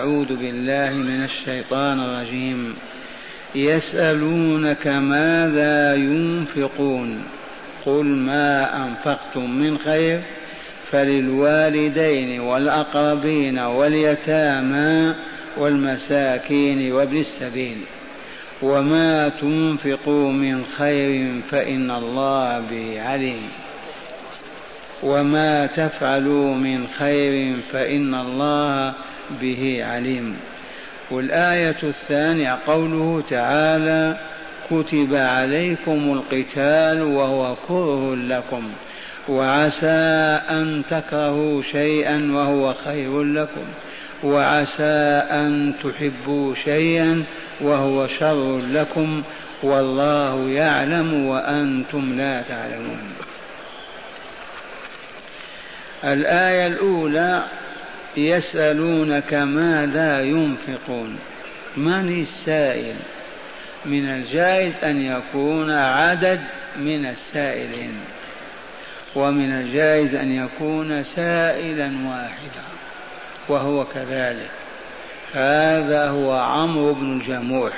أعوذ بالله من الشيطان الرجيم. يسألونك ماذا ينفقون؟ قل ما أنفقتم من خير فللوالدين والأقربين واليتامى والمساكين وابن السبيل. وما تنفقوا من خير فإن الله به عليم. وما تفعلوا من خير فإن الله به عليم. والآية الثانية قوله تعالى كتب عليكم القتال وهو كره لكم وعسى أن تكرهوا شيئا وهو خير لكم وعسى أن تحبوا شيئا وهو شر لكم والله يعلم وأنتم لا تعلمون. الآية الأولى يسألونك ماذا ينفقون؟ من السائل؟ من الجائز أن يكون عدد من السائلين ومن الجائز أن يكون سائلا واحدا وهو كذلك. هذا هو عمرو بن الجموح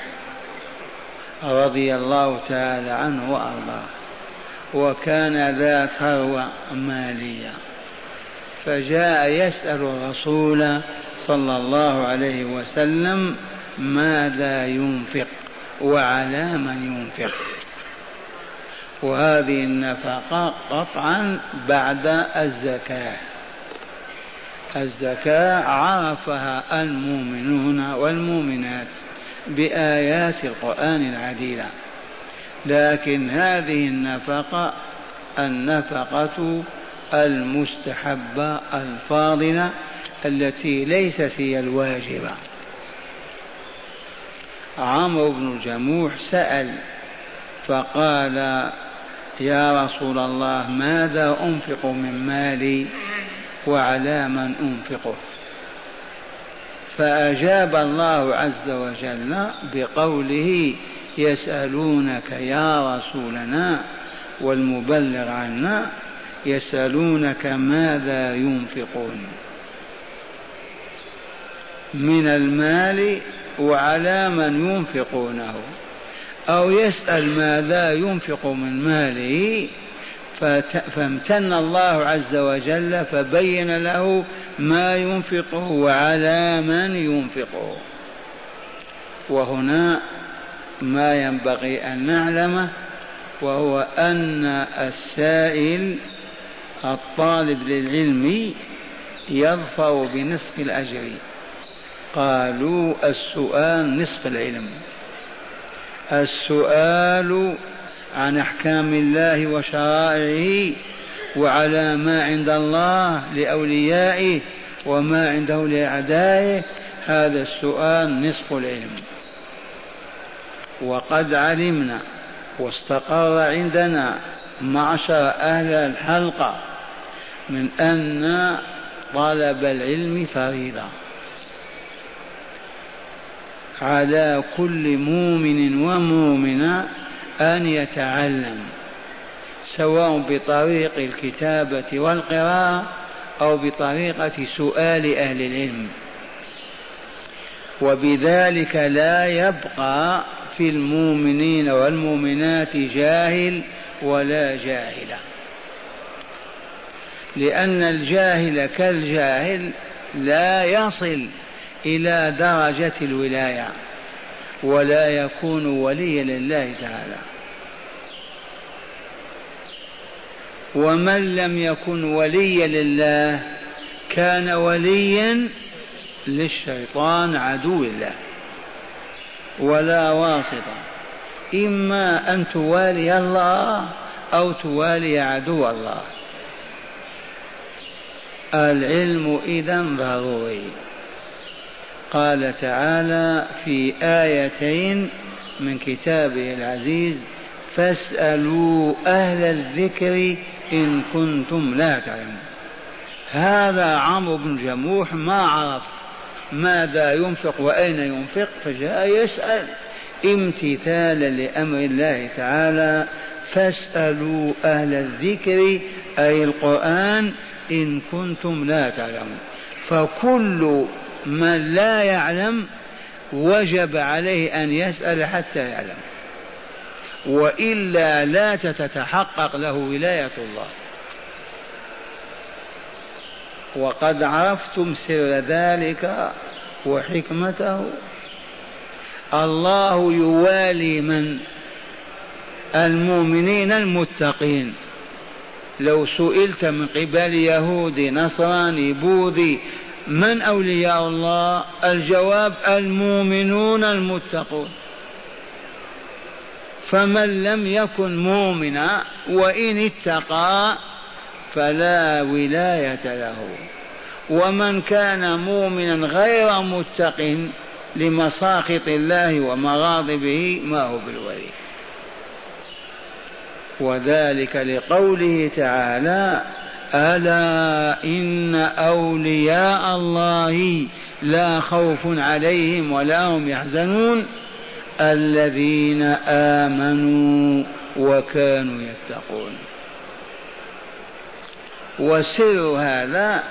رضي الله تعالى عنه وأرضاه وكان ذا ثروة مالية. فجاء يسأل الرسول صلى الله عليه وسلم ماذا ينفق وعلى من ينفق. وهذه النفقة قطعا بعد الزكاة. الزكاة عرفها المؤمنون والمؤمنات بآيات القرآن العديدة لكن هذه النفقة النفقة المستحبة الفاضلة التي ليست هي الواجبة. عمرو بن الجموح سأل فقال يا رسول الله ماذا أنفق من مالي وعلى من أنفقه؟ فأجاب الله عز وجل بقوله يسألونك يا رسولنا والمبلغ عنا يسألونك ماذا ينفقون من المال وعلى من ينفقونه أو يسأل ماذا ينفق من ماله فامتن الله عز وجل فبين له ما ينفقه وعلى من ينفقه. وهنا ما ينبغي أن نعلمه وهو أن السائل الطالب للعلم يظفر بنصف الأجر. قالوا السؤال نصف العلم. السؤال عن أحكام الله وشرائعه وعلى ما عند الله لأوليائه وما عنده لأعدائه هذا السؤال نصف العلم. وقد علمنا واستقر عندنا معشر أهل الحلقة من أن طلب العلم فريضة. على كل مؤمن ومؤمنة أن يتعلم سواء بطريق الكتابة والقراءة أو بطريقة سؤال أهل العلم. وبذلك لا يبقى في المؤمنين والمؤمنات جاهل ولا جاهلة. لأن الجاهل كالجاهل لا يصل إلى درجة الولاية ولا يكون وليا لله تعالى. ومن لم يكن وليا لله كان وليا للشيطان عدو الله ولا واسطة. إما أن توالي الله أو توالي عدو الله. العلم إذا ضروري قال تعالى في آيتين من كتابه العزيز فاسألوا أهل الذكر إن كنتم لا تعلمون. هذا عمرو بن جموح ما عرف ماذا ينفق وأين ينفق فجاء يسأل امتثالا لأمر الله تعالى فاسألوا أهل الذكر أي القرآن إن كنتم لا تعلمون. فكل من لا يعلم وجب عليه أن يسأل حتى يعلم. وإلا لا تتحقق له ولاية الله. وقد عرفتم سر ذلك وحكمته. الله يوالي من المؤمنين المتقين. لو سئلت من قبل يهودي نصراني بوذي من أولياء الله؟ الجواب المؤمنون المتقون. فمن لم يكن مؤمنا وإن اتقى فلا ولاية له. ومن كان مؤمنا غير متق لمساخط الله ومغاضبه ما هو بالولي. وذلك لقوله تعالى ألا إن أولياء الله لا خوف عليهم ولا هم يحزنون؟ الذين آمنوا وكانوا يتقون. وسر هذا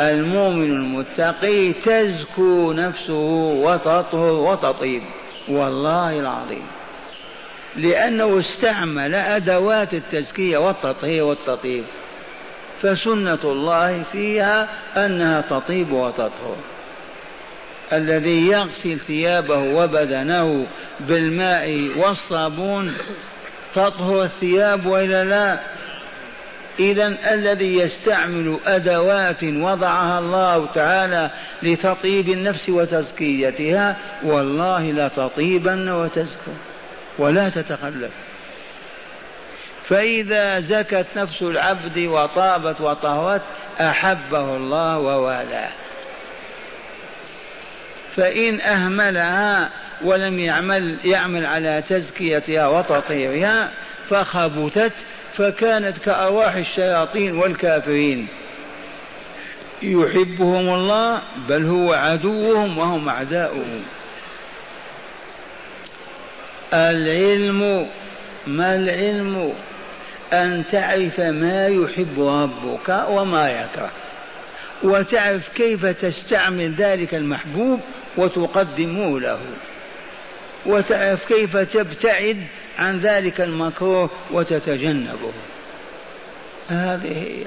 المؤمن المتقي تزكو نفسه وتطهر وتطيب والله العظيم. لأنه استعمل أدوات التزكية والتطهير والتطيب فسنة الله فيها أنها تطيب وتطهر. الذي يغسل ثيابه وبدنه بالماء والصابون تطهر الثياب وإلا لا؟ اذا الذي يستعمل أدوات وضعها الله تعالى لتطيب النفس وتزكيتها والله لتطيبن وتزكو ولا تتخلف. فإذا زكت نفس العبد وطابت وطهرت أحبه الله ووالاه. فإن أهملها ولم يعمل يعمل على تزكيتها وتطهيرها فخبثت فكانت كأرواح الشياطين والكافرين. يحبهم الله بل هو عدوهم وهم أعداؤهم. العلم ما العلم؟ أن تعرف ما يحب ربك وما يكره. وتعرف كيف تستعمل ذلك المحبوب وتقدمه له. وتعرف كيف تبتعد عن ذلك المكروه وتتجنبه. هذه هي.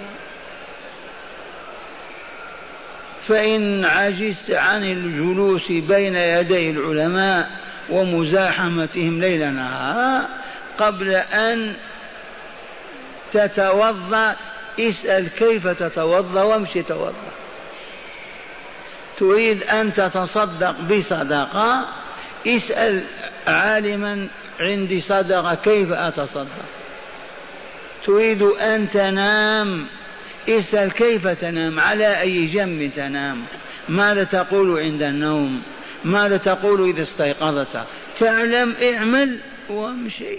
فإن عجزت عن الجلوس بين يدي العلماء ومزاحمتهم ليل نهار قبل أن تتوضأ. اسأل كيف تتوضأ وامشي توضأ. تريد أن تتصدق بصدقة. اسأل عالما عندي صدقة كيف أتصدق. تريد أن تنام. اسأل كيف تنام. على أي جنب تنام. ماذا تقول عند النوم؟ ماذا تقول إذا استيقظت؟ تعلم اعمل وامشي.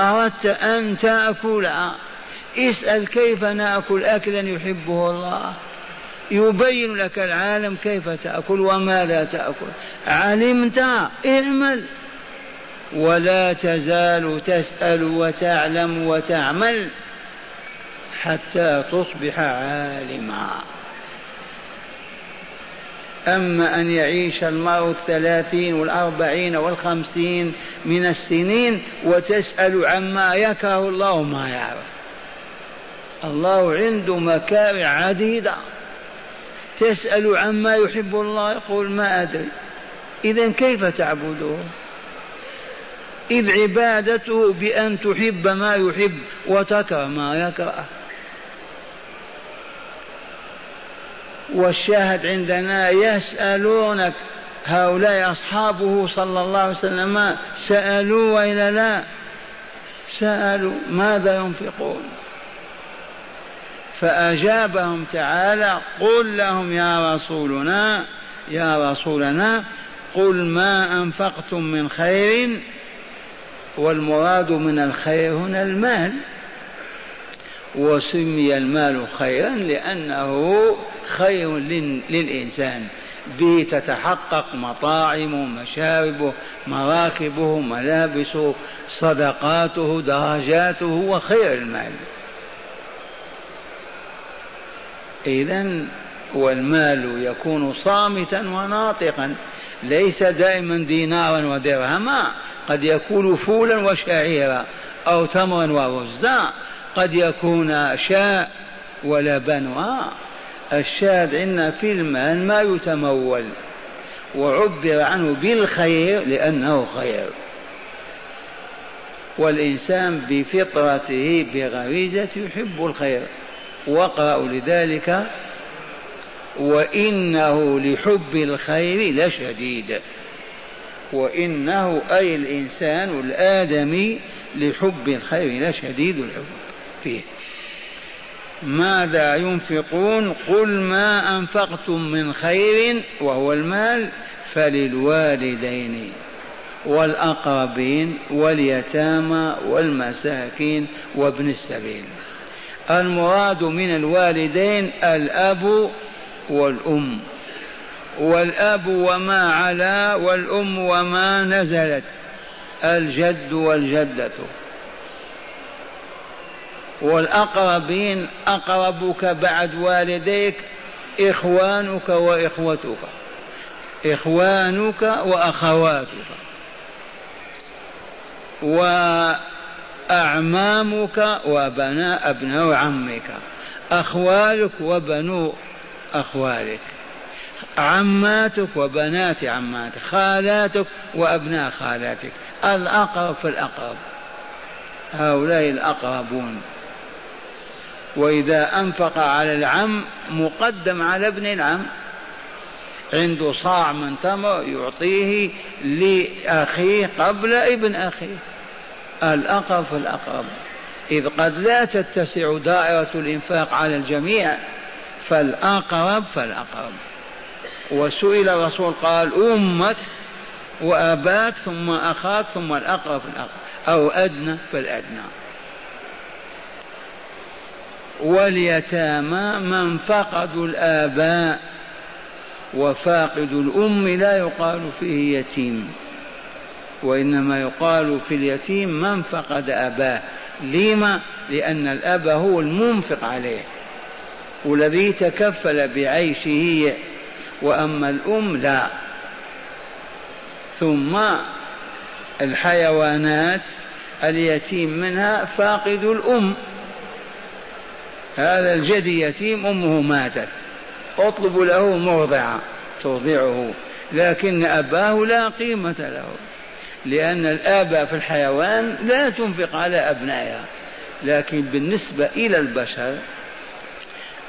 أردت أن تأكل. اسأل كيف نأكل أكلا يحبه الله. يبين لك العالم كيف تأكل وماذا تأكل. علمت؟ اعمل. ولا تزال تسأل وتعلم وتعمل حتى تصبح عالما. أما أن يعيش المرء الثلاثين والأربعين والخمسين من السنين وتسأل عما يكره الله ما يعرف. الله عنده مكارع عديدة. تسأل عما يحب الله يقول ما أدري. إذا كيف تعبده إذ عبادته بأن تحب ما يحب وتكره ما يكره. والشاهد عندنا يسألونك هؤلاء أصحابه صلى الله عليه وسلم سألوا وإلا لا؟ سألوا ماذا ينفقون؟ فأجابهم تعالى قل لهم يا رسولنا يا رسولنا قل ما أنفقتم من خير والمراد من الخير هنا المال. وسمي المال خيرا لأنه خير للإنسان. به تتحقق مطاعمه مشاربه مراكبه ملابسه صدقاته درجاته وخير المال. إذا والمال يكون صامتا وناطقا ليس دائما دينارا ودرهما قد يكون فولا وشعيرا أو تمرا ورزا قد يكون شاء ولبن الشاهد عندنا في المال ما يتمول وعبر عنه بالخير لأنه خير. والإنسان بفطرته بغريزة يحب الخير. واقرأوا لذلك وإنه لحب الخير لشديد. وإنه أي الإنسان الآدمي لحب الخير لشديد الحب. فيه. ماذا ينفقون؟ قل ما أنفقتم من خير وهو المال فللوالدين والأقربين واليتامى والمساكين وابن السبيل. المراد من الوالدين الأب والأم. والأب وما علا والأم وما نزلت. الجد والجدة. والأقربين أقربك بعد والديك إخوانك وإخوتك. إخوانك وأخواتك. وأعمامك وبناء أبناء عمك. أخوالك وبنو أخوالك. عماتك وبنات عماتك. خالاتك وأبناء خالاتك. الأقرب فالأقرب هؤلاء الأقربون. وإذا أنفق على العم مقدم على ابن العم. عنده صاع من تمر يعطيه لأخيه قبل ابن أخيه. الأقرب فالأقرب إذ قد لا تتسع دائرة الإنفاق على الجميع فالأقرب فالأقرب وسئل الرسول قال أمك وأباك ثم أخاك ثم الأقرب فالأقرب أو أدنى فالأدنى واليتامى من فقدوا الآباء وفاقد الأم لا يقال فيه يتيم وإنما يقال في اليتيم من فقد أباه. لما؟ لأن الأب هو المنفق عليه والذي تكفل بعيشه وأما الأم لا. ثم الحيوانات اليتيم منها فاقد الأم. هذا الجد يتيم أمه ماتت. أطلب له مرضعة ترضعه لكن أباه لا قيمة له لأن الآباء في الحيوان لا تنفق على أبنائها لكن بالنسبة إلى البشر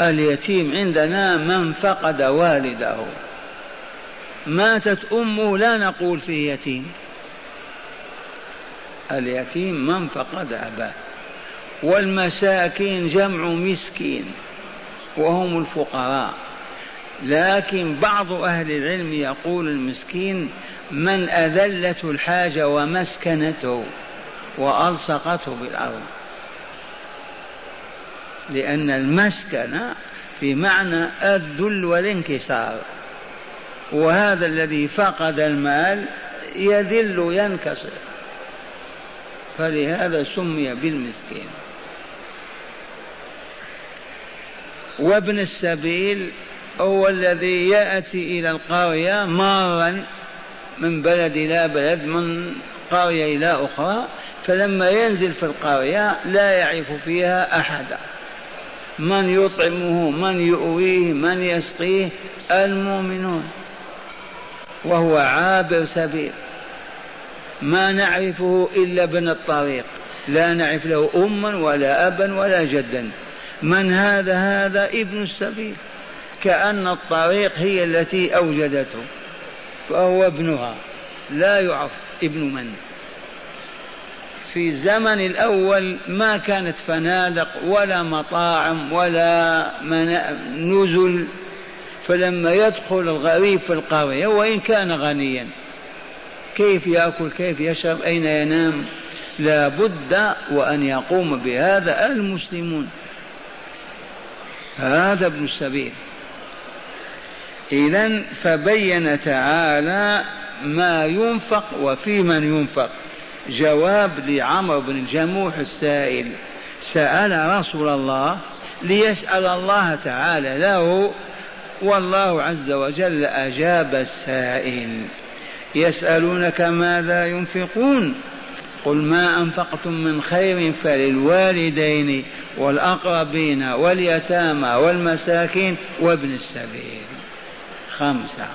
اليتيم عندنا من فقد والده. ماتت أمه لا نقول فيه يتيم. اليتيم من فقد أباه. والمساكين جمع مسكين وهم الفقراء. لكن بعض أهل العلم يقول المسكين من أذلته الحاجة ومسكنته وألصقته بالأرض. لأن المسكن في معنى الذل والانكسار. وهذا الذي فقد المال يذل ينكسر فلهذا سمي بالمسكين. وابن السبيل هو الذي يأتي إلى القرية مارا من بلد إلى بلد من قرية إلى أخرى فلما ينزل في القرية لا يعرف فيها أحدا من يطعمه من يؤويه من يسقيه؟ المؤمنون. وهو عابر سبيل. ما نعرفه إلا ابن الطريق. لا نعرف له أما ولا أبا ولا جدا. من هذا هذا ابن السبيل. كأن الطريق هي التي أوجدته فهو ابنها. لا يعرف ابن من. في الزمن الأول ما كانت فنادق ولا مطاعم ولا نزل. فلما يدخل الغريب في القرية وإن كان غنيا. كيف يأكل كيف يشرب أين ينام؟ لا بد وأن يقوم بهذا المسلمون. هذا ابن السبيل. إذا فبين تعالى ما ينفق وفي من ينفق. جواب لعمرو بن الجموح السائل. سأل رسول الله ليسأل الله تعالى له والله عز وجل أجاب السائل. يسألونك ماذا ينفقون؟ قل ما أنفقتم من خير فللوالدين والأقربين واليتامى والمساكين وابن السبيل. خمسة.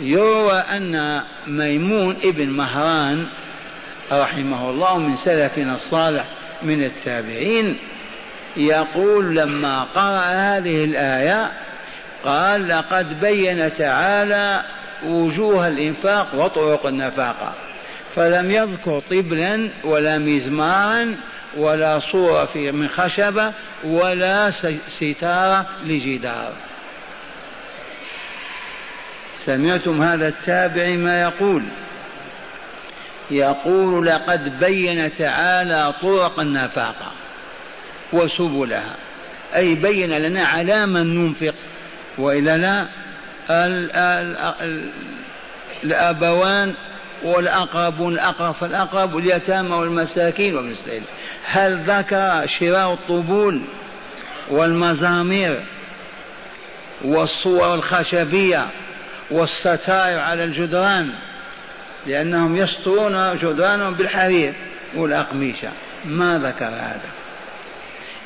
يروى أن ميمون ابن مهران رحمه الله من سلفنا الصالح من التابعين يقول لما قرأ هذه الآية قال لقد بين تعالى وجوه الإنفاق وطرق النفاقة فلم يذكر طبلا ولا مزمارا ولا صورة في من خشبة ولا ستارة لجدار. سمعتم هذا التابع ما يقول؟ يقول لقد بين تعالى طرق النفاقه وسبلها. أي بين لنا على من ننفق. والا لا الأبوان والأقربون الأقرب فالأقرب واليتامى والمساكين وابن السبيل. هل ذكر شراء الطبول والمزامير والصور الخشبية والستائر على الجدران؟ لأنهم يسطرون جدرانهم بالحرير. والأقمشة ما ذكر هذا؟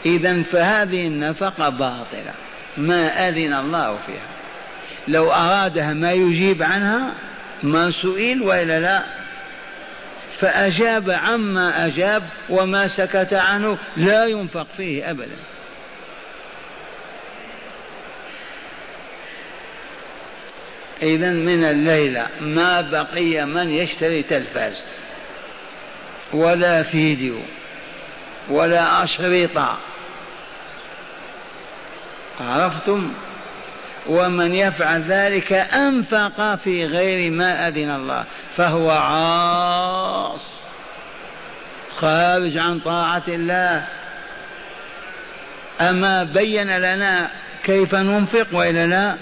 إذا فهذه النفقة باطلة. ما أذن الله فيها. لو أرادها ما يجيب عنها ما سئل وإلا لا. فأجاب عما أجاب وما سكت عنه لا ينفق فيه أبدا. إذا من الليلة ما بقي من يشتري تلفاز ولا فيديو ولا اشرطه عرفتم؟ ومن يفعل ذلك أنفق في غير ما أذن الله فهو عاص خارج عن طاعة الله. أما بين لنا كيف ننفق وإلا لا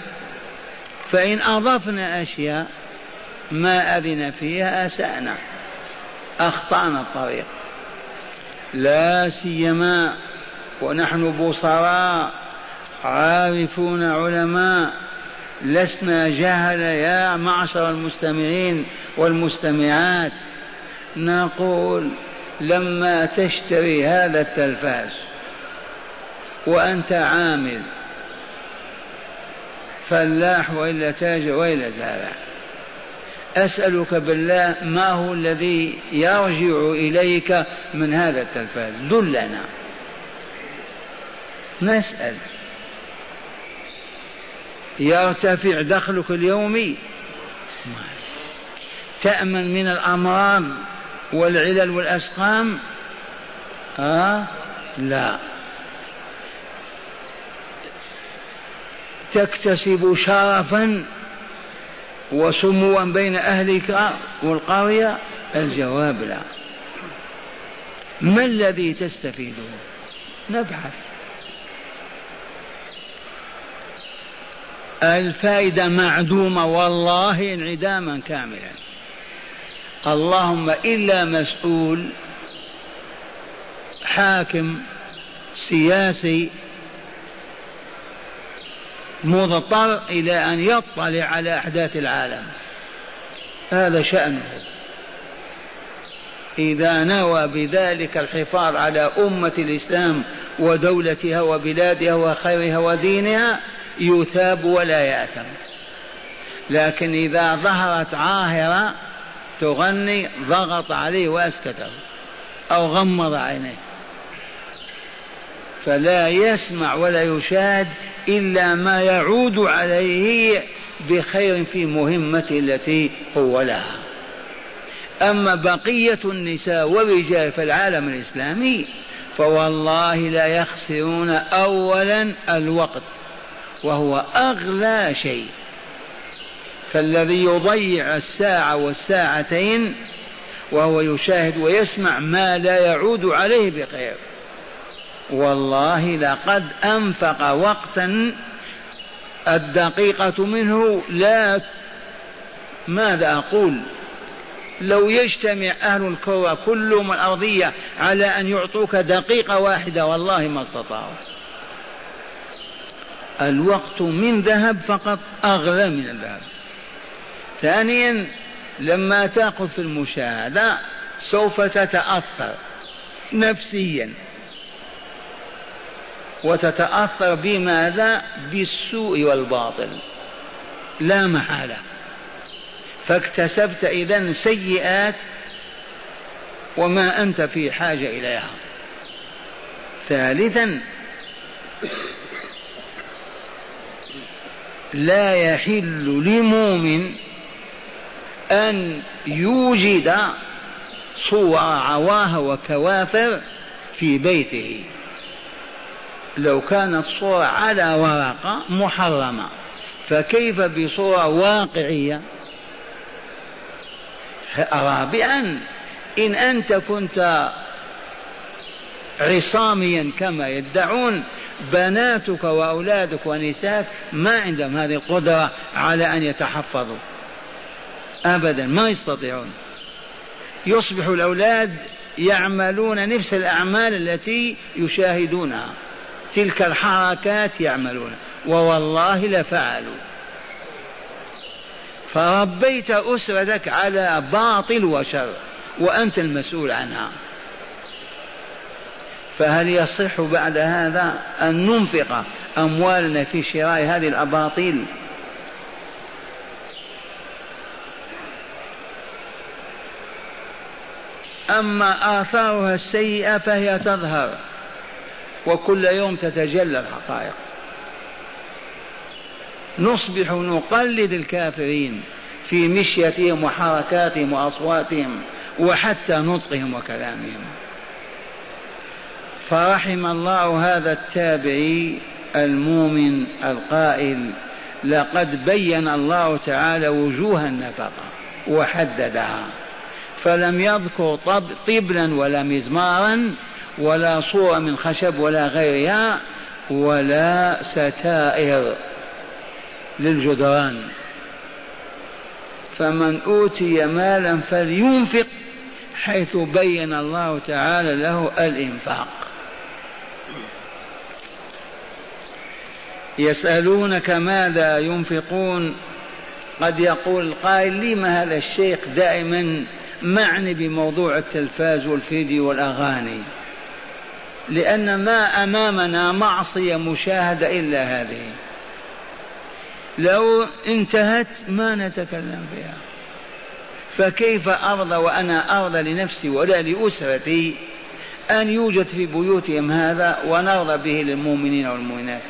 فإن أضفنا أشياء ما أذن فيها أسأنا. أخطأنا الطريق. لا سيما ونحن بصراء عارفون علماء لسنا جهل يا معشر المستمعين والمستمعات. نقول لما تشتري هذا التلفاز وأنت عامل فلاح وإلا تاجر وإلا زارع. أسألك بالله ما هو الذي يرجع إليك من هذا التلفاز؟ دلنا. نسأل. يرتفع دخلك اليومي تأمن من الأمراض والعلل والأسقام. آه؟ لا. تكتسب شرفا وسموا بين أهلك والقرية؟ الجواب لا. ما الذي تستفيده؟ نبحث. الفائدة معدومة والله انعداما كاملا. اللهم إلا مسؤول حاكم سياسي مضطر إلى أن يطلع على أحداث العالم. هذا شأنه. إذا نوى بذلك الحفاظ على أمة الإسلام ودولتها وبلادها وخيرها ودينها يثاب ولا يأثم. لكن إذا ظهرت عاهرة تغني ضغط عليه وأسكته أو غمض عينيه. فلا يسمع ولا يشاهد إلا ما يعود عليه بخير في مهمته التي هو لها. أما بقية النساء والرجال في العالم الإسلامي فوالله لا يخسرون أولا الوقت. وهو أغلى شيء. فالذي يضيع الساعة والساعتين وهو يشاهد ويسمع ما لا يعود عليه بخير والله لقد أنفق وقتا الدقيقة منه لا ماذا أقول؟ لو يجتمع أهل الكرة كلهم الأرضية على أن يعطوك دقيقة واحدة والله ما استطاعوا. الوقت من ذهب فقط أغلى من الذهب. ثانيا لما تأخذ في المشاهدة سوف تتأثر نفسيا. وتتأثر بماذا؟ بالسوء والباطل. لا محالة. فاكتسبت إذا سيئات وما أنت في حاجة إليها. ثالثا لا يحل لمؤمن أن يوجد صور عواها وكوافر في بيته. لو كانت صورة على ورقة محرمة فكيف بصورة واقعية؟ رابعا إن أنت كنت عصاميا كما يدعون بناتك وأولادك ونساك ما عندهم هذه القدرة على أن يتحفظوا. أبدا ما يستطيعون. يصبح الأولاد يعملون نفس الأعمال التي يشاهدونها. تلك الحركات يعملون. ووالله لفعلوا. فربيت أسرتك على باطل وشر وأنت المسؤول عنها. فهل يصح بعد هذا أن ننفق أموالنا في شراء هذه الأباطيل؟ أما آثارها السيئة فهي تظهر وكل يوم تتجلى الحقائق. نصبح نقلد الكافرين في مشيتهم وحركاتهم وأصواتهم وحتى نطقهم وكلامهم. فرحم الله هذا التابعي المؤمن القائل لقد بين الله تعالى وجوه النفقة وحددها فلم يذكر طبلا ولا مزمارا ولا صورة من خشب ولا غيرها ولا ستائر للجدران. فمن أوتي مالا فلينفق حيث بين الله تعالى له الإنفاق. يسألونك ماذا ينفقون؟ قد يقول القائل لما هذا الشيخ دائما معني بموضوع التلفاز والفيديو والأغاني؟ لأن ما أمامنا معصية مشاهدة إلا هذه. لو انتهت ما نتكلم فيها. فكيف أرضى وأنا أرضى لنفسي ولا لأسرتي؟ أن يوجد في بيوتهم هذا ونرضى به للمؤمنين والمؤمنات.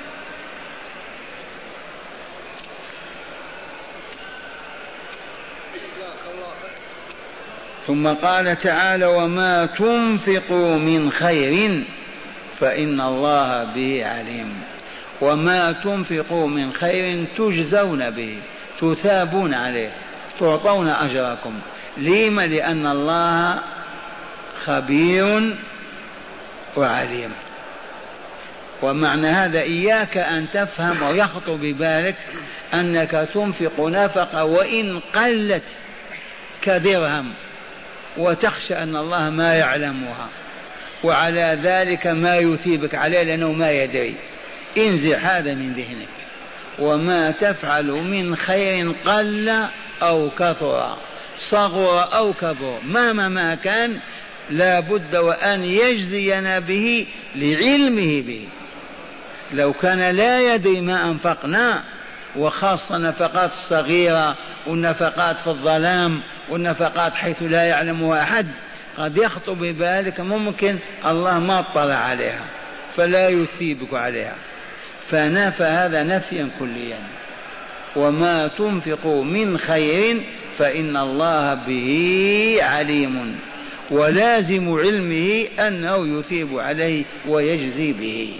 ثم قال تعالى وما تنفقوا من خير فإن الله به عليم. وما تنفقوا من خير تجزون به تثابون عليه تعطون أجركم. لم؟ لأن الله خبير وعليم. ومعنى هذا إياك أن تفهم ويخطر ببالك أنك تنفق نفقة وإن قلت كدرهم وتخشى أن الله ما يعلمها وعلى ذلك ما يثيبك عليه لأنه ما يدري. انزع هذا من ذهنك. وما تفعل من خير قل أو كثر صغر أو كبر مهما ما كان لا بد وأن يجزينا به لعلمه به. لو كان لا يدري ما أنفقنا وخاصة النفقات الصغيرة والنفقات في الظلام والنفقات حيث لا يعلمها أحد قد يخطر ببالك ممكن الله ما اطلع عليها فلا يثيبك عليها. فنفى هذا نفيا كليا. وما تنفقوا من خير فإن الله به عليم. ولازم علمه أنه يثيب عليه ويجزي به.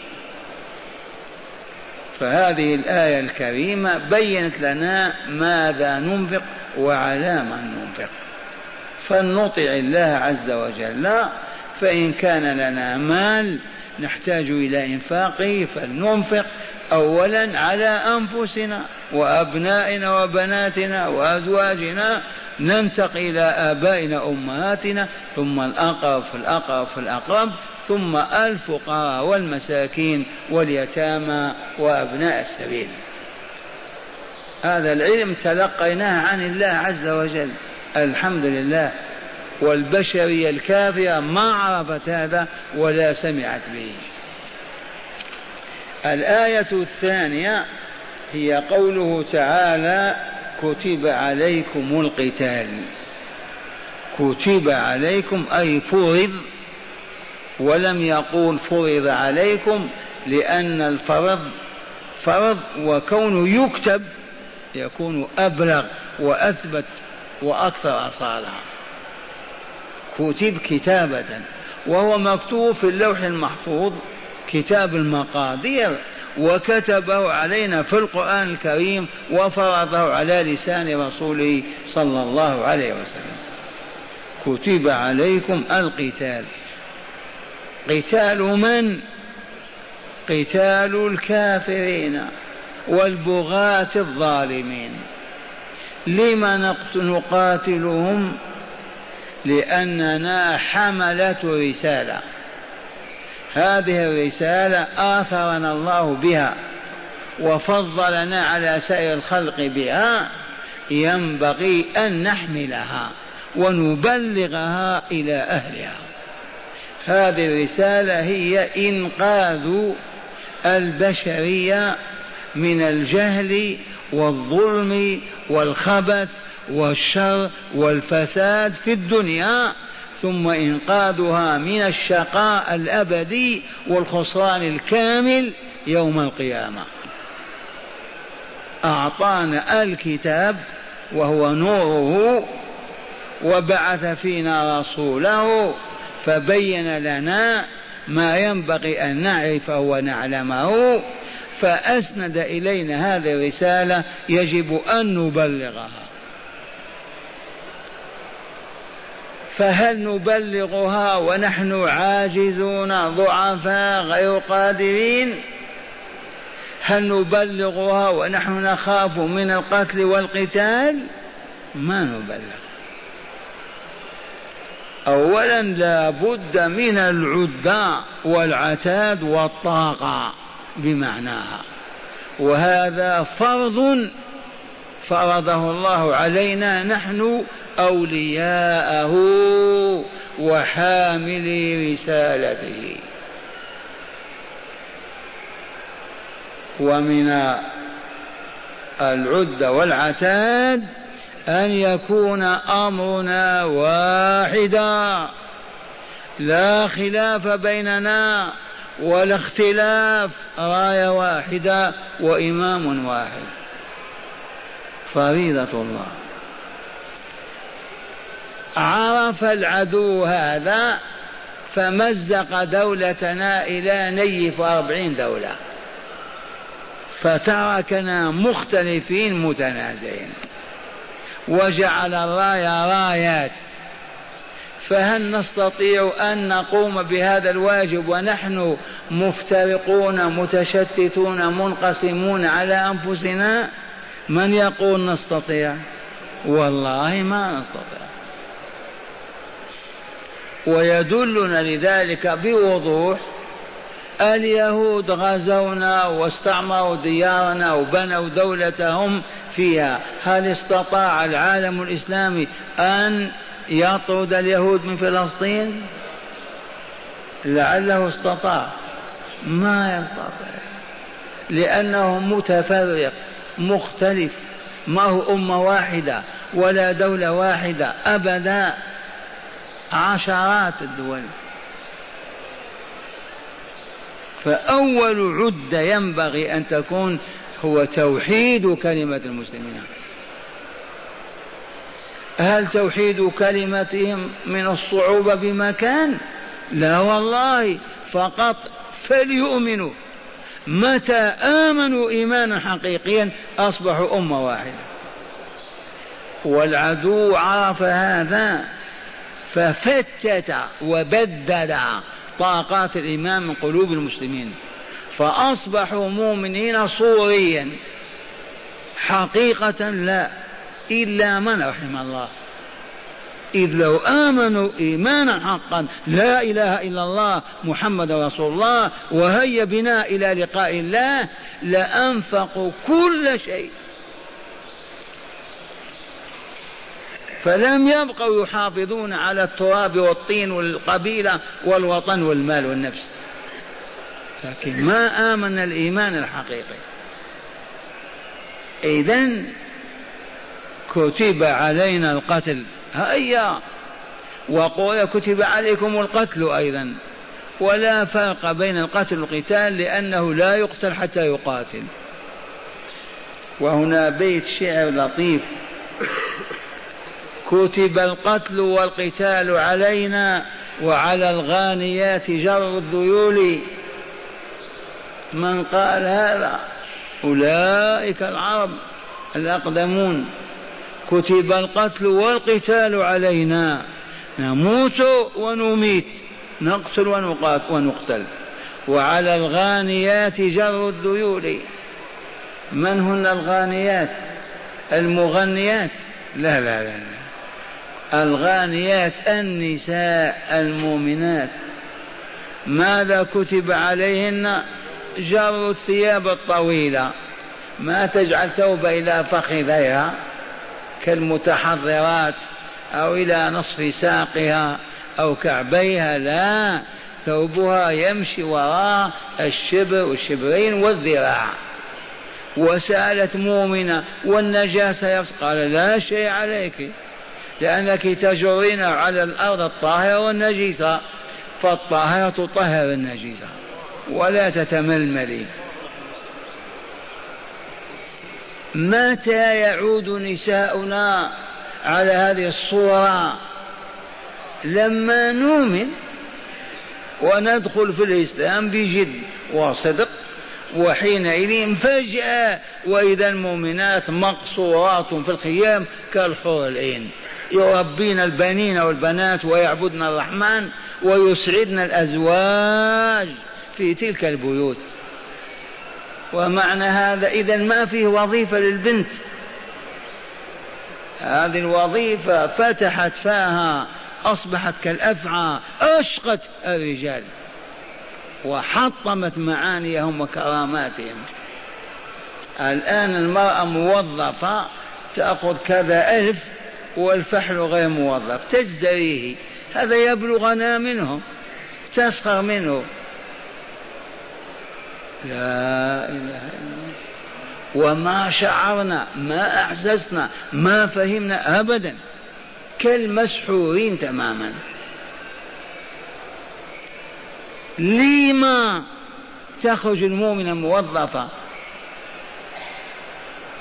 فهذه الآية الكريمة بينت لنا ماذا ننفق وعلى من ننفق. فلنطع الله عز وجل فإن كان لنا مال نحتاج إلى إنفاقه فلننفق. أولا على أنفسنا وأبنائنا وبناتنا وأزواجنا ننتقي إلى آبائنا أمهاتنا ثم الأقرب في الأقرب في الأقرب ثم الفقراء والمساكين واليتامى وأبناء السبيل. هذا العلم تلقيناه عن الله عز وجل الحمد لله والبشرية الكافرة ما عرفت هذا ولا سمعت به. الآية الثانية هي قوله تعالى كتب عليكم القتال. كتب عليكم أي فرض ولم يقول فرض عليكم لأن الفرض فرض وكونه يكتب يكون أبلغ وأثبت وأكثر أصالة. كتب كتابة وهو مكتوب في اللوح المحفوظ. كتاب المقادير وكتبه علينا في القرآن الكريم وفرضه على لسان رسوله صلى الله عليه وسلم. كتب عليكم القتال. قتال من؟ قتال الكافرين والبغاة الظالمين. لم نقاتلهم؟ لأننا حملة رسالة. هذه الرسالة آثرنا الله بها وفضلنا على سائر الخلق بها ينبغي أن نحملها ونبلغها إلى أهلها. هذه الرسالة هي إنقاذ البشرية من الجهل والظلم والخبث والشر والفساد في الدنيا. ثم إنقاذها من الشقاء الأبدي والخسران الكامل يوم القيامة. أعطانا الكتاب وهو نوره وبعث فينا رسوله فبين لنا ما ينبغي أن نعرفه ونعلمه. فأسند إلينا هذه الرسالة يجب أن نبلغها. فهل نبلغها ونحن عاجزون ضعفاء غير قادرين؟ هل نبلغها ونحن نخاف من القتل والقتال؟ ما نبلغ. اولا لا بد من العدة والعتاد والطاقة بمعناها. وهذا فرض فرضه الله علينا نحن أولياءه وحاملي رسالته. ومن العد والعتاد أن يكون أمرنا واحدا. لا خلاف بيننا ولا اختلاف. راية واحدة وإمام واحد. فريضة الله. عرف العدو هذا فمزق دولتنا إلى نيف أربعين دولة. فتركنا مختلفين متنازعين. وجعل الراية رايات. فهل نستطيع أن نقوم بهذا الواجب ونحن مفترقون متشتتون منقسمون على أنفسنا؟ من يقول نستطيع؟ والله ما نستطيع. ويدلنا لذلك بوضوح اليهود غزونا واستعمروا ديارنا وبنوا دولتهم فيها. هل استطاع العالم الإسلامي أن يطرد اليهود من فلسطين؟ لعله استطاع. ما يستطيع. لأنه متفرق. مختلف. ما هو أمة واحدة ولا دولة واحدة. أبدا عشرات الدول. فأول عدة ينبغي أن تكون هو توحيد كلمة المسلمين. هل توحيد كلمتهم من الصعوبة بمكان؟ لا والله. فقط فليؤمنوا. متى آمنوا إيمانا حقيقيا أصبحوا أمة واحدة. والعدو عرف هذا ففتت وبدد طاقات الإيمان من قلوب المسلمين فأصبحوا مؤمنين صوريا. حقيقة لا إلا من رحم الله. إذ لو آمنوا إيمانا حقا لا إله إلا الله محمد رسول الله وهيا بنا إلى لقاء الله لأنفقوا كل شيء. فلم يبقوا يحافظون على التراب والطين والقبيلة والوطن والمال والنفس. لكن ما آمن الإيمان الحقيقي. إذا كتب علينا القتل. هيا. وقول كتب عليكم القتل أيضا. ولا فرق بين القتل والقتال لأنه لا يقتل حتى يقاتل. وهنا بيت شعر لطيف. كتب القتل والقتال علينا وعلى الغانيات جر الذيول. من قال هذا؟ أولئك العرب الأقدمون. كتب القتل والقتال علينا. نموت ونميت. نقتل ونقتل. وعلى الغانيات جر الذيول. من هن الغانيات؟ المغنيات؟ لا لا لا, لا. الغانيات النساء المؤمنات. ماذا كتب عليهن جر الثياب الطويلة؟ ما تجعل ثوب إلى فخذيها؟ كالمتحضرات أو إلى نصف ساقها أو كعبيها لا ثوبها يمشي وراء الشبر والشبرين والذراع. وسألت مؤمنة والنجاسة قال لا شيء عليك لأنك تجرين على الأرض الطاهرة والنجيسة فالطاهرة تطهر النجيسة ولا تتململي. متى يعود نساؤنا على هذه الصورة؟ لما نؤمن وندخل في الإسلام بجد وصدق وحينئذ فجأة وإذا المؤمنات مقصورات في الخيام كالحور العين. يربين البنين والبنات ويعبدن الرحمن ويسعدن الأزواج في تلك البيوت. ومعنى هذا إذا ما فيه وظيفة للبنت. هذه الوظيفة فتحت فاها أصبحت كالأفعى أشقت الرجال وحطمت معانيهم وكراماتهم. الآن المرأة موظفة تأخذ كذا ألف والفحل غير موظف تزدريه هذا يبلغنا منه تسخر منه. لا إله إلا الله. وما شعرنا ما أحسسنا ما فهمنا أبدا. كالمسحورين تماما. لما تخرج المؤمنة موظفة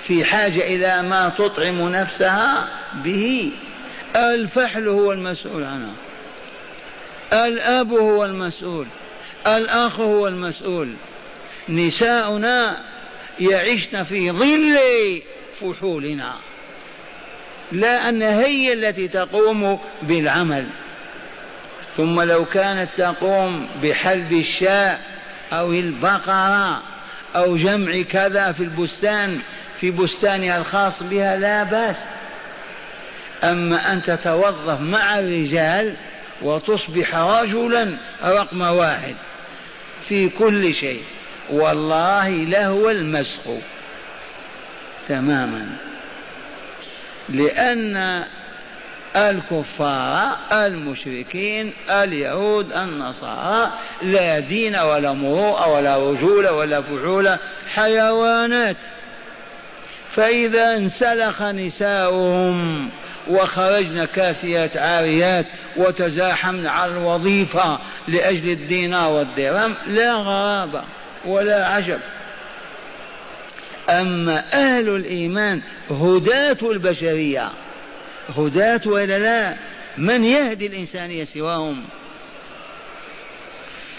في حاجة إلى ما تطعم نفسها به؟ الفحل هو المسؤول عنها الأب هو المسؤول. الأخ هو المسؤول. نساؤنا يعشن في ظل فحولنا. لا أن هي التي تقوم بالعمل. ثم لو كانت تقوم بحلب الشاء أو البقرة أو جمع كذا في البستان في بستانها الخاص بها لا بأس. أما أن تتوظف مع الرجال وتصبح رجلا رقم واحد في كل شيء. والله لهو المسخ. تماما. لأن الكفار المشركين اليهود النصارى لا دين ولا مروءة ولا رجولة ولا فحولة حيوانات. فإذا انسلخ نساؤهم وخرجن كاسيات عاريات وتزاحمن على الوظيفة لأجل الدينار والدرهم لا غرابة. ولا عجب. أما أهل الإيمان هداة البشرية هداة وإلا لا؟ من يهدي الإنسانية سواهم؟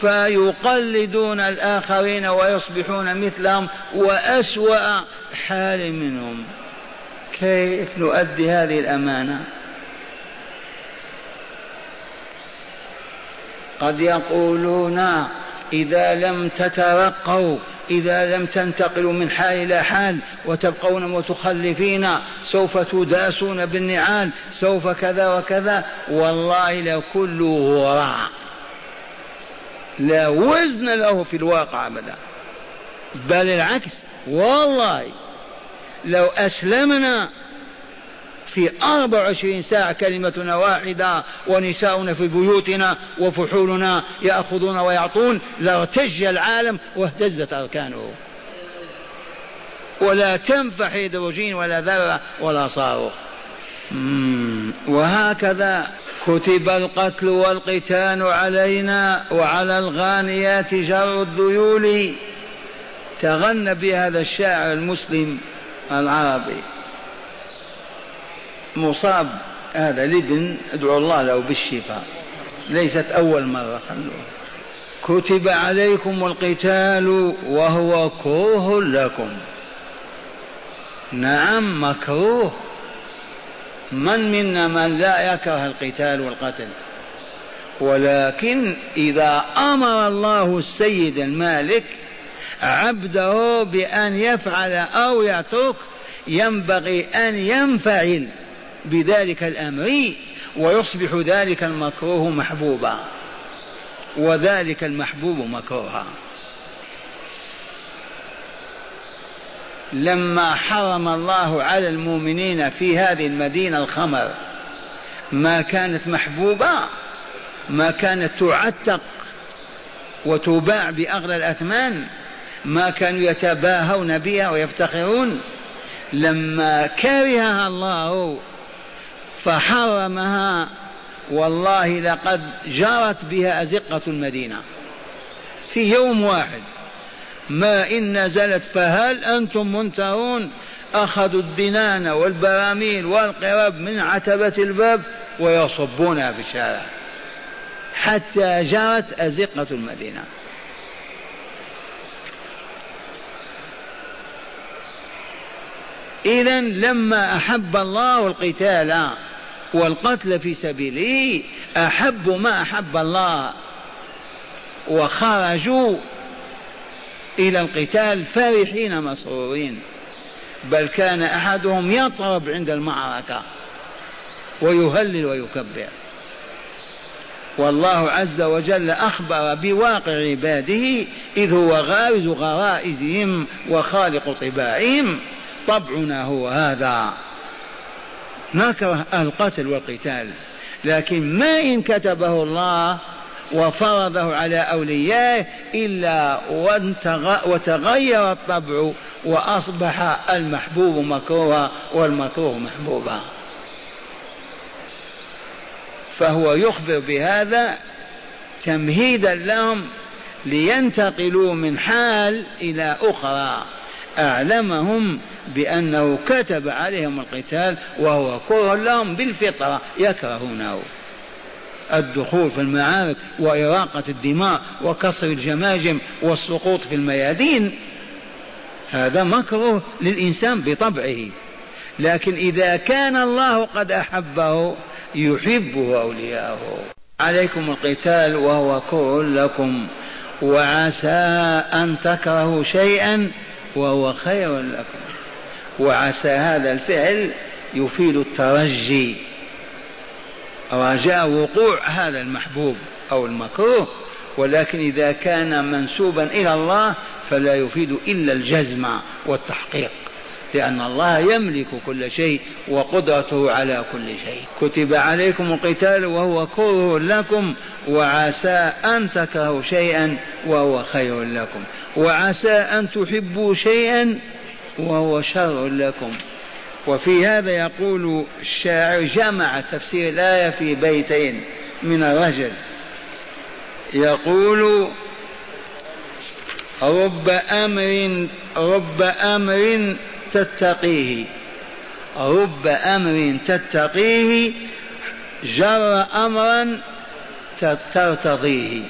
فيقلدون الآخرين ويصبحون مثلهم وأسوأ حال منهم. كيف نؤدي هذه الأمانة؟ قد يقولون إذا لم تترقوا إذا لم تنتقلوا من حال إلى حال وتبقون متخلفين سوف تداسون بالنعال سوف كذا وكذا. والله لكل غراء لا وزن له في الواقع أبدا. بل العكس والله لو أسلمنا في أربع وعشرين ساعة كلمتنا واحدة ونساؤنا في بيوتنا وفحولنا يأخذون ويعطون لارتج العالم واهتزت أركانه. ولا تنفع هيدروجين ولا ذرة ولا صاروخ. وهكذا كتب القتل والقتال علينا وعلى الغانيات جر الذيول. تغنى بهذا الشاعر المسلم العربي. مصاب هذا الابن ادعو الله له بالشفاء. ليست أول مرة خلوه. كتب عليكم القتال وهو كره لكم. نعم مكروه. من منا من لا يكره القتال والقتل؟ ولكن إذا أمر الله السيد المالك عبده بأن يفعل أو يترك ينبغي أن ينفعل. بذلك الأمر ويصبح ذلك المكروه محبوبا. وذلك المحبوب مكروها. لما حرم الله على المؤمنين في هذه المدينة الخمر ما كانت محبوبة ما كانت تعتق وتباع بأغلى الأثمان ما كانوا يتباهون بها ويفتخرون لما كرهها الله فحرمها والله لقد جرت بها أزقة المدينة. في يوم واحد ما إن نزلت فهل أنتم منتهون؟ أخذوا الدنان والبراميل والقرب من عتبة الباب ويصبونها في الشارع. حتى جرت أزقة المدينة. إذا لما أحب الله القتال والقتل في سبيله أحب ما أحب الله. وخرجوا إلى القتال فرحين مسرورين. بل كان أحدهم يطرب عند المعركة ويهلل ويكبر. والله عز وجل أخبر بواقع عباده إذ هو غارز غرائزهم وخالق طباعهم. طبعنا هو هذا. نكره القتل والقتال لكن ما إن كتبه الله وفرضه على أوليائه إلا وتغير الطبع وأصبح المحبوب مكروها والمكروه محبوبا. فهو يخبر بهذا تمهيدا لهم لينتقلوا من حال إلى أخرى. أعلمهم بأنه كتب عليهم القتال وهو كره لهم بالفطرة يكرهونه. الدخول في المعارك وإراقة الدماء وكسر الجماجم والسقوط في الميادين هذا مكروه للإنسان بطبعه. لكن إذا كان الله قد أحبه يحبه أولياءه. عليكم القتال وهو كره لكم وعسى أن تكرهوا شيئا وهو خير لكم. وعسى هذا الفعل يفيد الترجي. رجاء وقوع هذا المحبوب أو المكروه ولكن إذا كان منسوبا إلى الله فلا يفيد إلا الجزم والتحقيق. لأن الله يملك كل شيء وقدرته على كل شيء. كتب عليكم القتال وهو كره لكم وعسى أن تكرهوا شيئا وهو خير لكم. وعسى أن تحبوا شيئا وهو شر لكم. وفي هذا يقول الشاعر جمع تفسير الآية في بيتين من الرجل. يقول رب أمر رب أمر تتقيه. رب أمر تتقيه جر أمرا ترتضيه.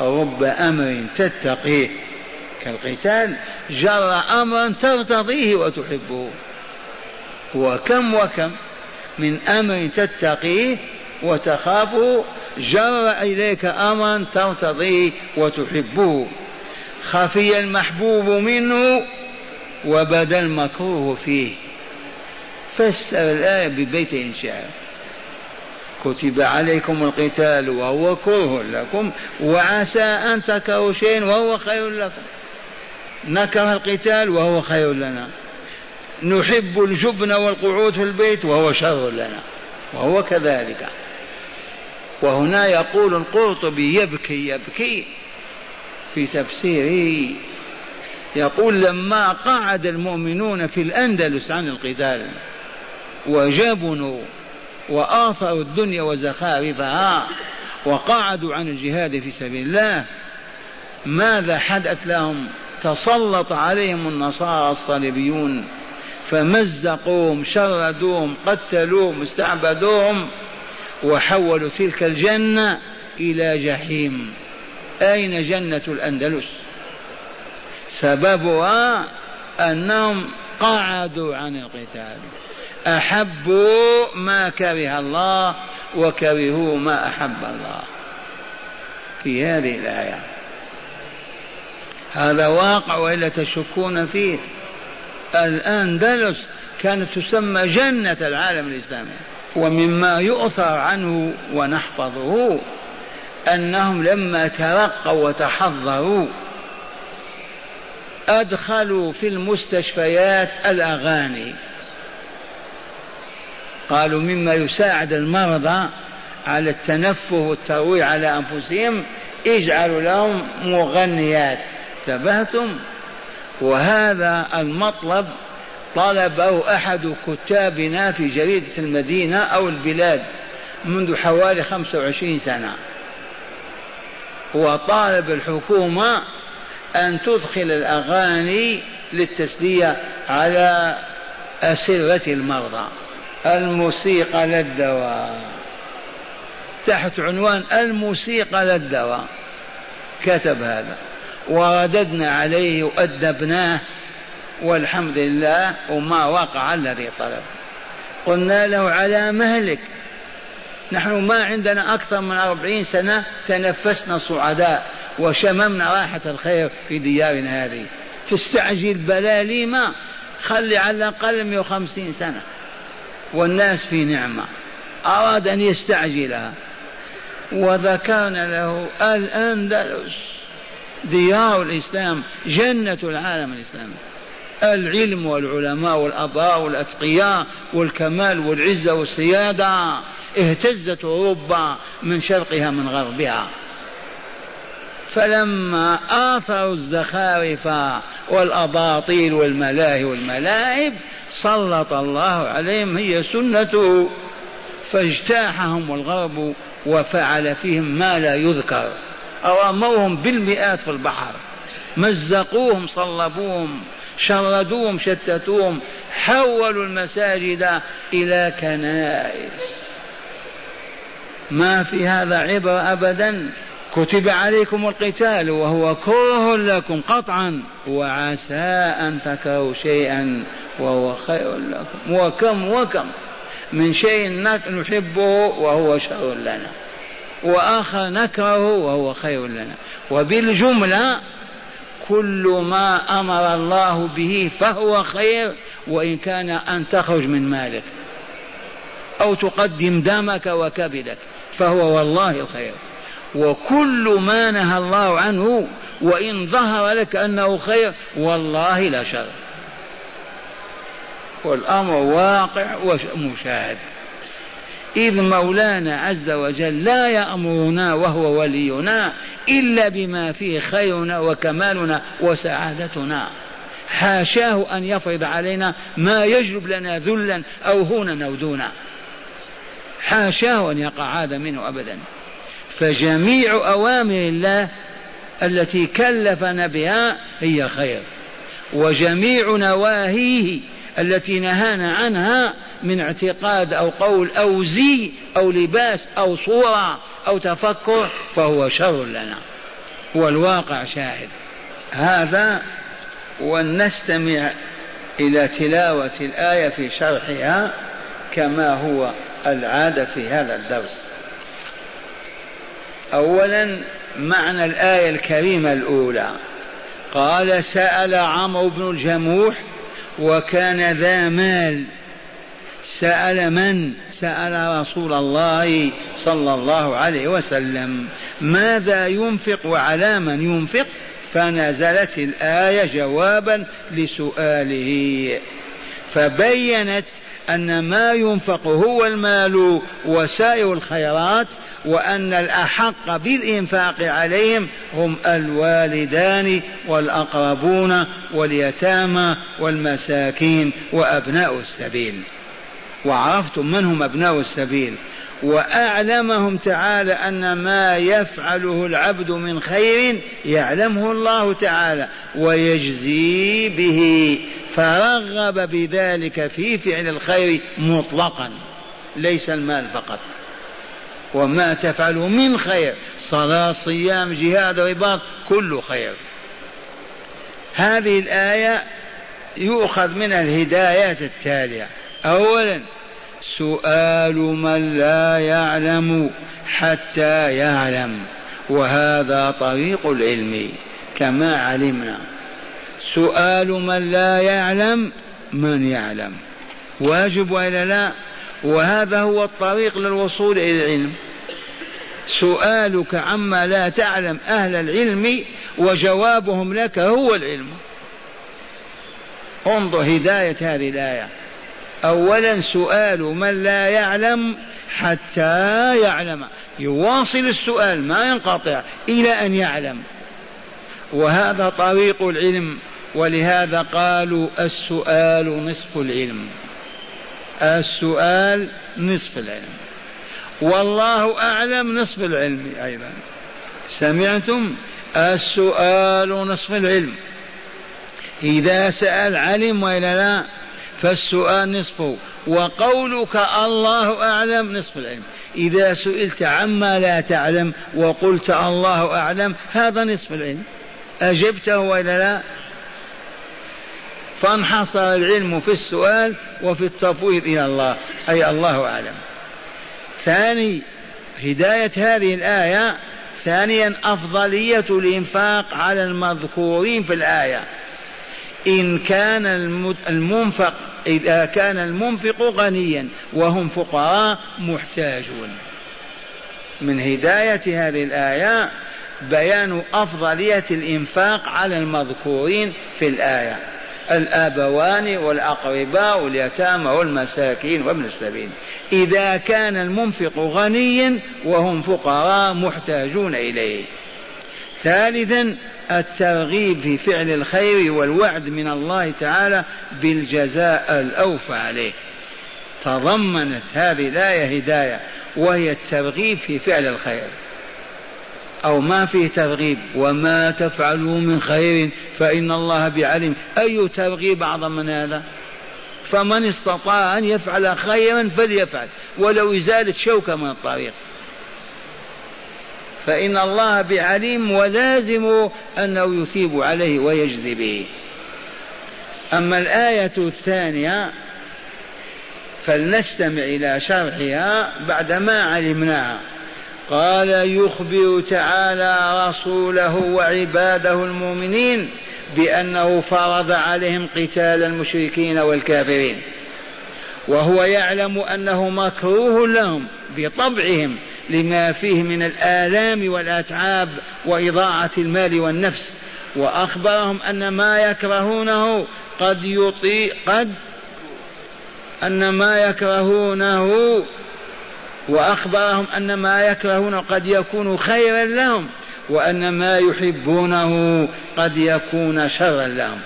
رب أمر تتقيه. كالقتال جر أمرا ترتضيه وتحبه. وكم وكم من أمر تتقيه وتخافه جر إليك أمرا ترتضيه وتحبه. خفي المحبوب منه وبدا المكروه فيه. فسر الآية ببيت شعر كتب عليكم القتال وهو كره لكم وعسى أن تكرهوا شيئا وهو خير لكم. نكره القتال وهو خير لنا. نحب الجبن والقعود في البيت وهو شر لنا. وهو كذلك. وهنا يقول القرطبي يبكي يبكي في تفسيره يقول لما قعد المؤمنون في الأندلس عن القتال وجبنوا وآثروا الدنيا وزخارفها وقعدوا عن الجهاد في سبيل الله ماذا حدث لهم؟ تسلط عليهم النصارى الصليبيون فمزقوهم شردوهم قتلوهم استعبدوهم وحولوا تلك الجنة إلى جحيم. أين جنة الأندلس؟ سببها أنهم قعدوا عن القتال. أحبوا ما كره الله وكرهوا ما أحب الله. في هذه الآية. هذا واقع وإلا تشكون فيه. الأندلس كانت تسمى جنة العالم الإسلامي. ومما يؤثر عنه ونحفظه أنهم لما ترقوا وتحضروا أدخلوا في المستشفيات الأغاني. قالوا مما يساعد المرضى على التنفه والترويع على أنفسهم اجعلوا لهم مغنيات. انتبهتم؟ وهذا المطلب طلبه أحد كتابنا في جريدة المدينة أو البلاد منذ حوالي خمسة وعشرين سنة. وطالب الحكومة أن تدخل الأغاني للتسلية على أسرة المرضى. الموسيقى للدواء. تحت عنوان الموسيقى للدواء. كتب هذا. ورددنا عليه وأدبناه. والحمد لله وما وقع الذي طلب. قلنا له على مهلك. نحن ما عندنا أكثر من أربعين سنة تنفسنا صعداء وشممنا راحة الخير في ديارنا هذه. تستعجل بلاليما خلي على الأقل 150 سنة. والناس في نعمة. أراد أن يستعجلها. وذكرنا له الأندلس. ديار الإسلام جنة العالم الإسلامي. العلم والعلماء والأباء والأتقياء والكمال والعزة والسيادة. اهتزت أوروبا من شرقها من غربها. فلما آثروا الزخارف والأباطيل والملاهي والملاعب سلط الله عليهم هي سنته فاجتاحهم الغرب وفعل فيهم ما لا يذكر. أرموهم بالمئات في البحر مزقوهم صلبوهم شردوهم شتتوهم حولوا المساجد إلى كنائس. ما في هذا عبرة أبدا. كتب عليكم القتال وهو كره لكم قطعا وعسى أن تكرهوا شيئا وهو خير لكم. وكم وكم من شيء نحبه وهو شر لنا. وآخر نكرهه وهو خير لنا. وبالجملة كل ما أمر الله به فهو خير وإن كان أن تخرج من مالك أو تقدم دمك وكبدك فهو والله الخير. وكل ما نهى الله عنه وإن ظهر لك أنه خير والله لا شر. والأمر واقع ومشاهد. إذ مولانا عز وجل لا يأمرنا وهو ولينا إلا بما فيه خيرنا وكمالنا وسعادتنا. حاشاه أن يفرض علينا ما يجلب لنا ذلا أو هونا أو دونا حاشاه أن يقع هذا منه أبدا. فجميع أوامر الله التي كلفنا بها هي خير. وجميع نواهيه التي نهانا عنها من اعتقاد أو قول أو زي أو لباس أو صورة أو تفكر فهو شر لنا. والواقع شاهد. هذا ولنستمع إلى تلاوة الآية في شرحها كما هو العادة في هذا الدرس. أولا معنى الآية الكريمة الأولى. قال سأل عمرو بن الجموح وكان ذا مال. سأل من؟ سأل رسول الله صلى الله عليه وسلم. ماذا ينفق وعلى من ينفق؟ فنزلت الآية جوابا لسؤاله. فبينت أن ما ينفق هو المال وسائر الخيرات وأن الأحق بالإنفاق عليهم هم الوالدان والأقربون واليتامى والمساكين وأبناء السبيل. وعرفتم من هم أبناء السبيل. وأعلمهم تعالى أن ما يفعله العبد من خير يعلمه الله تعالى ويجزي به فرغب بذلك في فعل الخير مطلقا ليس المال فقط. وما تفعله من خير. صلاة صيام جهاد رباط كل خير. هذه الآية يؤخذ منها الهدايات التالية. أولا سؤال من لا يعلم حتى يعلم وهذا طريق العلم كما علمنا. سؤال من لا يعلم من يعلم. واجب وإلا لا؟ وهذا هو الطريق للوصول إلى العلم. سؤالك عما لا تعلم أهل العلم وجوابهم لك هو العلم. انظر هداية هذه الآية. اولا سؤال من لا يعلم حتى يعلم. يواصل السؤال ما ينقطع إلى أن يعلم. وهذا طريق العلم ولهذا قالوا السؤال نصف العلم. السؤال نصف العلم. والله أعلم نصف العلم أيضا. سمعتم؟ السؤال نصف العلم. إذا سأل علم وإلا لا فالسؤال نصفه وقولك الله أعلم نصف العلم. إذا سئلت عما لا تعلم وقلت الله أعلم هذا نصف العلم. أجبته وإلا لا؟ فانحصر العلم في السؤال وفي التفويض إلى الله. أي الله أعلم. ثاني هداية هذه الآية ثانيا أفضلية الإنفاق على المذكورين في الآية. إن كان المنفق إذا كان المنفق غنيا وهم فقراء محتاجون. من هداية هذه الآية بيان أفضلية الإنفاق على المذكورين في الآية. الآبوان والأقرباء واليتامى والمساكين وابن السبيل. إذا كان المنفق غنيا وهم فقراء محتاجون إليه. ثالثا الترغيب في فعل الخير والوعد من الله تعالى بالجزاء الأوفى عليه. تضمنت هذه الآية هداية وهي الترغيب في فعل الخير. أو ما فيه ترغيب وما تفعلوا من خير فإن الله بعلم أي ترغيب أعظم من هذا؟ فمن استطاع أن يفعل خيرا فليفعل ولو إزالة شوكة من الطريق. فإن الله بعليم ولازم أنه يثيب عليه ويجزي به. أما الآية الثانية فلنستمع إلى شرحها بعدما علمناها. قال يخبر تعالى رسوله وعباده المؤمنين بأنه فرض عليهم قتال المشركين والكافرين. وهو يعلم أنه مكروه لهم بطبعهم لما فيه من الآلام والأتعاب وإضاعة المال والنفس. وأخبرهم أن ما يكرهونه قد يطيق قد أن ما يكرهونه وأخبرهم أن ما يكرهون قد يكون خيرا لهم وأن ما يحبونه قد يكون شرا لهم.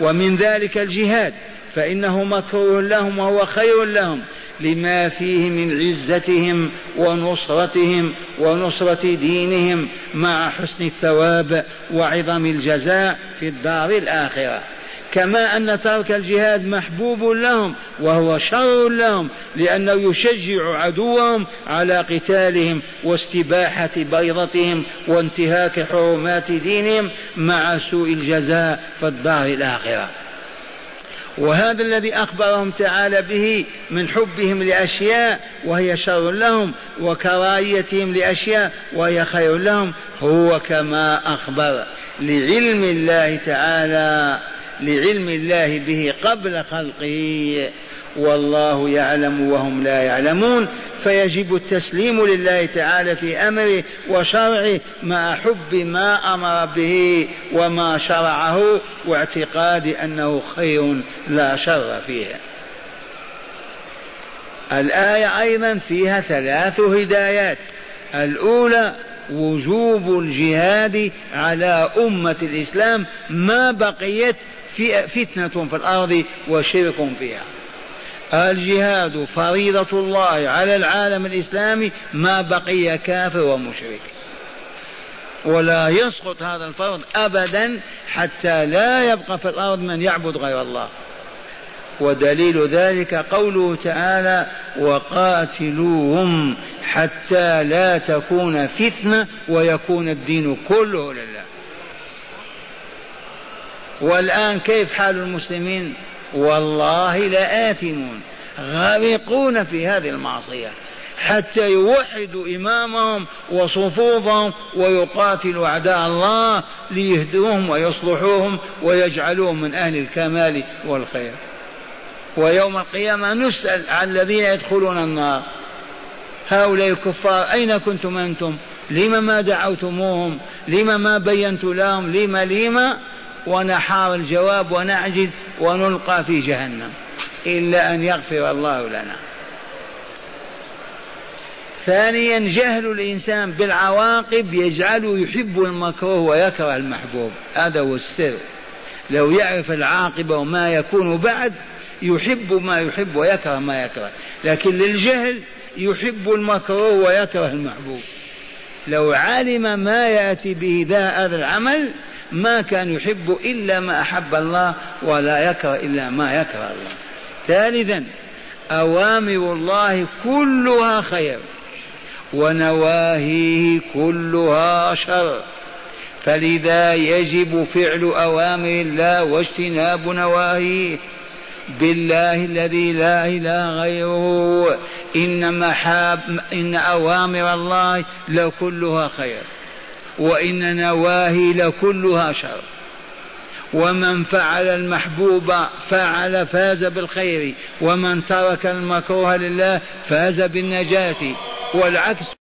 ومن ذلك الجهاد فإنه مكروه لهم وهو خير لهم لما فيه من عزتهم ونصرتهم ونصرة دينهم مع حسن الثواب وعظم الجزاء في الدار الآخرة. كما أن ترك الجهاد محبوب لهم وهو شر لهم لأنه يشجع عدوهم على قتالهم واستباحة بيضتهم وانتهاك حرمات دينهم مع سوء الجزاء في الدار الآخرة. وهذا الذي أخبرهم تعالى به من حبهم لأشياء وهي شر لهم وكراهيتهم لأشياء وهي خير لهم هو كما أخبر لعلم الله تعالى لعلم الله به قبل خلقه والله يعلم وهم لا يعلمون. فيجب التسليم لله تعالى في أمره وشرعه مع حب ما أمر به وما شرعه واعتقاد أنه خير لا شر فيه. الآية أيضا فيها ثلاث هدايات. الأولى وجوب الجهاد على أمة الإسلام ما بقيت فتنة في الأرض وشرك فيها. الجهاد فريضة الله على العالم الإسلامي ما بقي كافر ومشرك. ولا يسقط هذا الفرض أبدا حتى لا يبقى في الأرض من يعبد غير الله. ودليل ذلك قوله تعالى وقاتلوهم حتى لا تكون فتنة ويكون الدين كله لله. والآن كيف حال المسلمين؟ والله لآثمون غارقون في هذه المعصية حتى يوحدوا إمامهم وصفوفهم ويقاتلوا أعداء الله ليهدوهم ويصلحوهم ويجعلوهم من أهل الكمال والخير. ويوم القيامة نسأل عن الذين يدخلون النار هؤلاء الكفار أين كنتم أنتم؟ لم ما دعوتموهم؟ لم ما بينت لهم؟ لم لم ونحار الجواب ونعجز ونلقى في جهنم. إلا أن يغفر الله لنا. ثانيا جهل الإنسان بالعواقب يجعله يحب المكروه ويكره المحبوب. هذا هو السر. لو يعرف العاقبة وما يكون بعد يحب ما يحب ويكره ما يكره. لكن للجهل يحب المكروه ويكره المحبوب. لو علم ما يأتي به ذا هذا العمل ما كان يحب إلا ما أحب الله ولا يكره إلا ما يكره الله. ثالثا أوامر الله كلها خير ونواهيه كلها شر. فلذا يجب فعل أوامر الله واجتناب نواهيه. بالله الذي لا إله غيره إن محاب إن أوامر الله لكلها خير. وإن نواهي لكلها شر. ومن فعل المحبوب فعل فاز بالخير ومن ترك المكروه لله فاز بالنجاة والعكس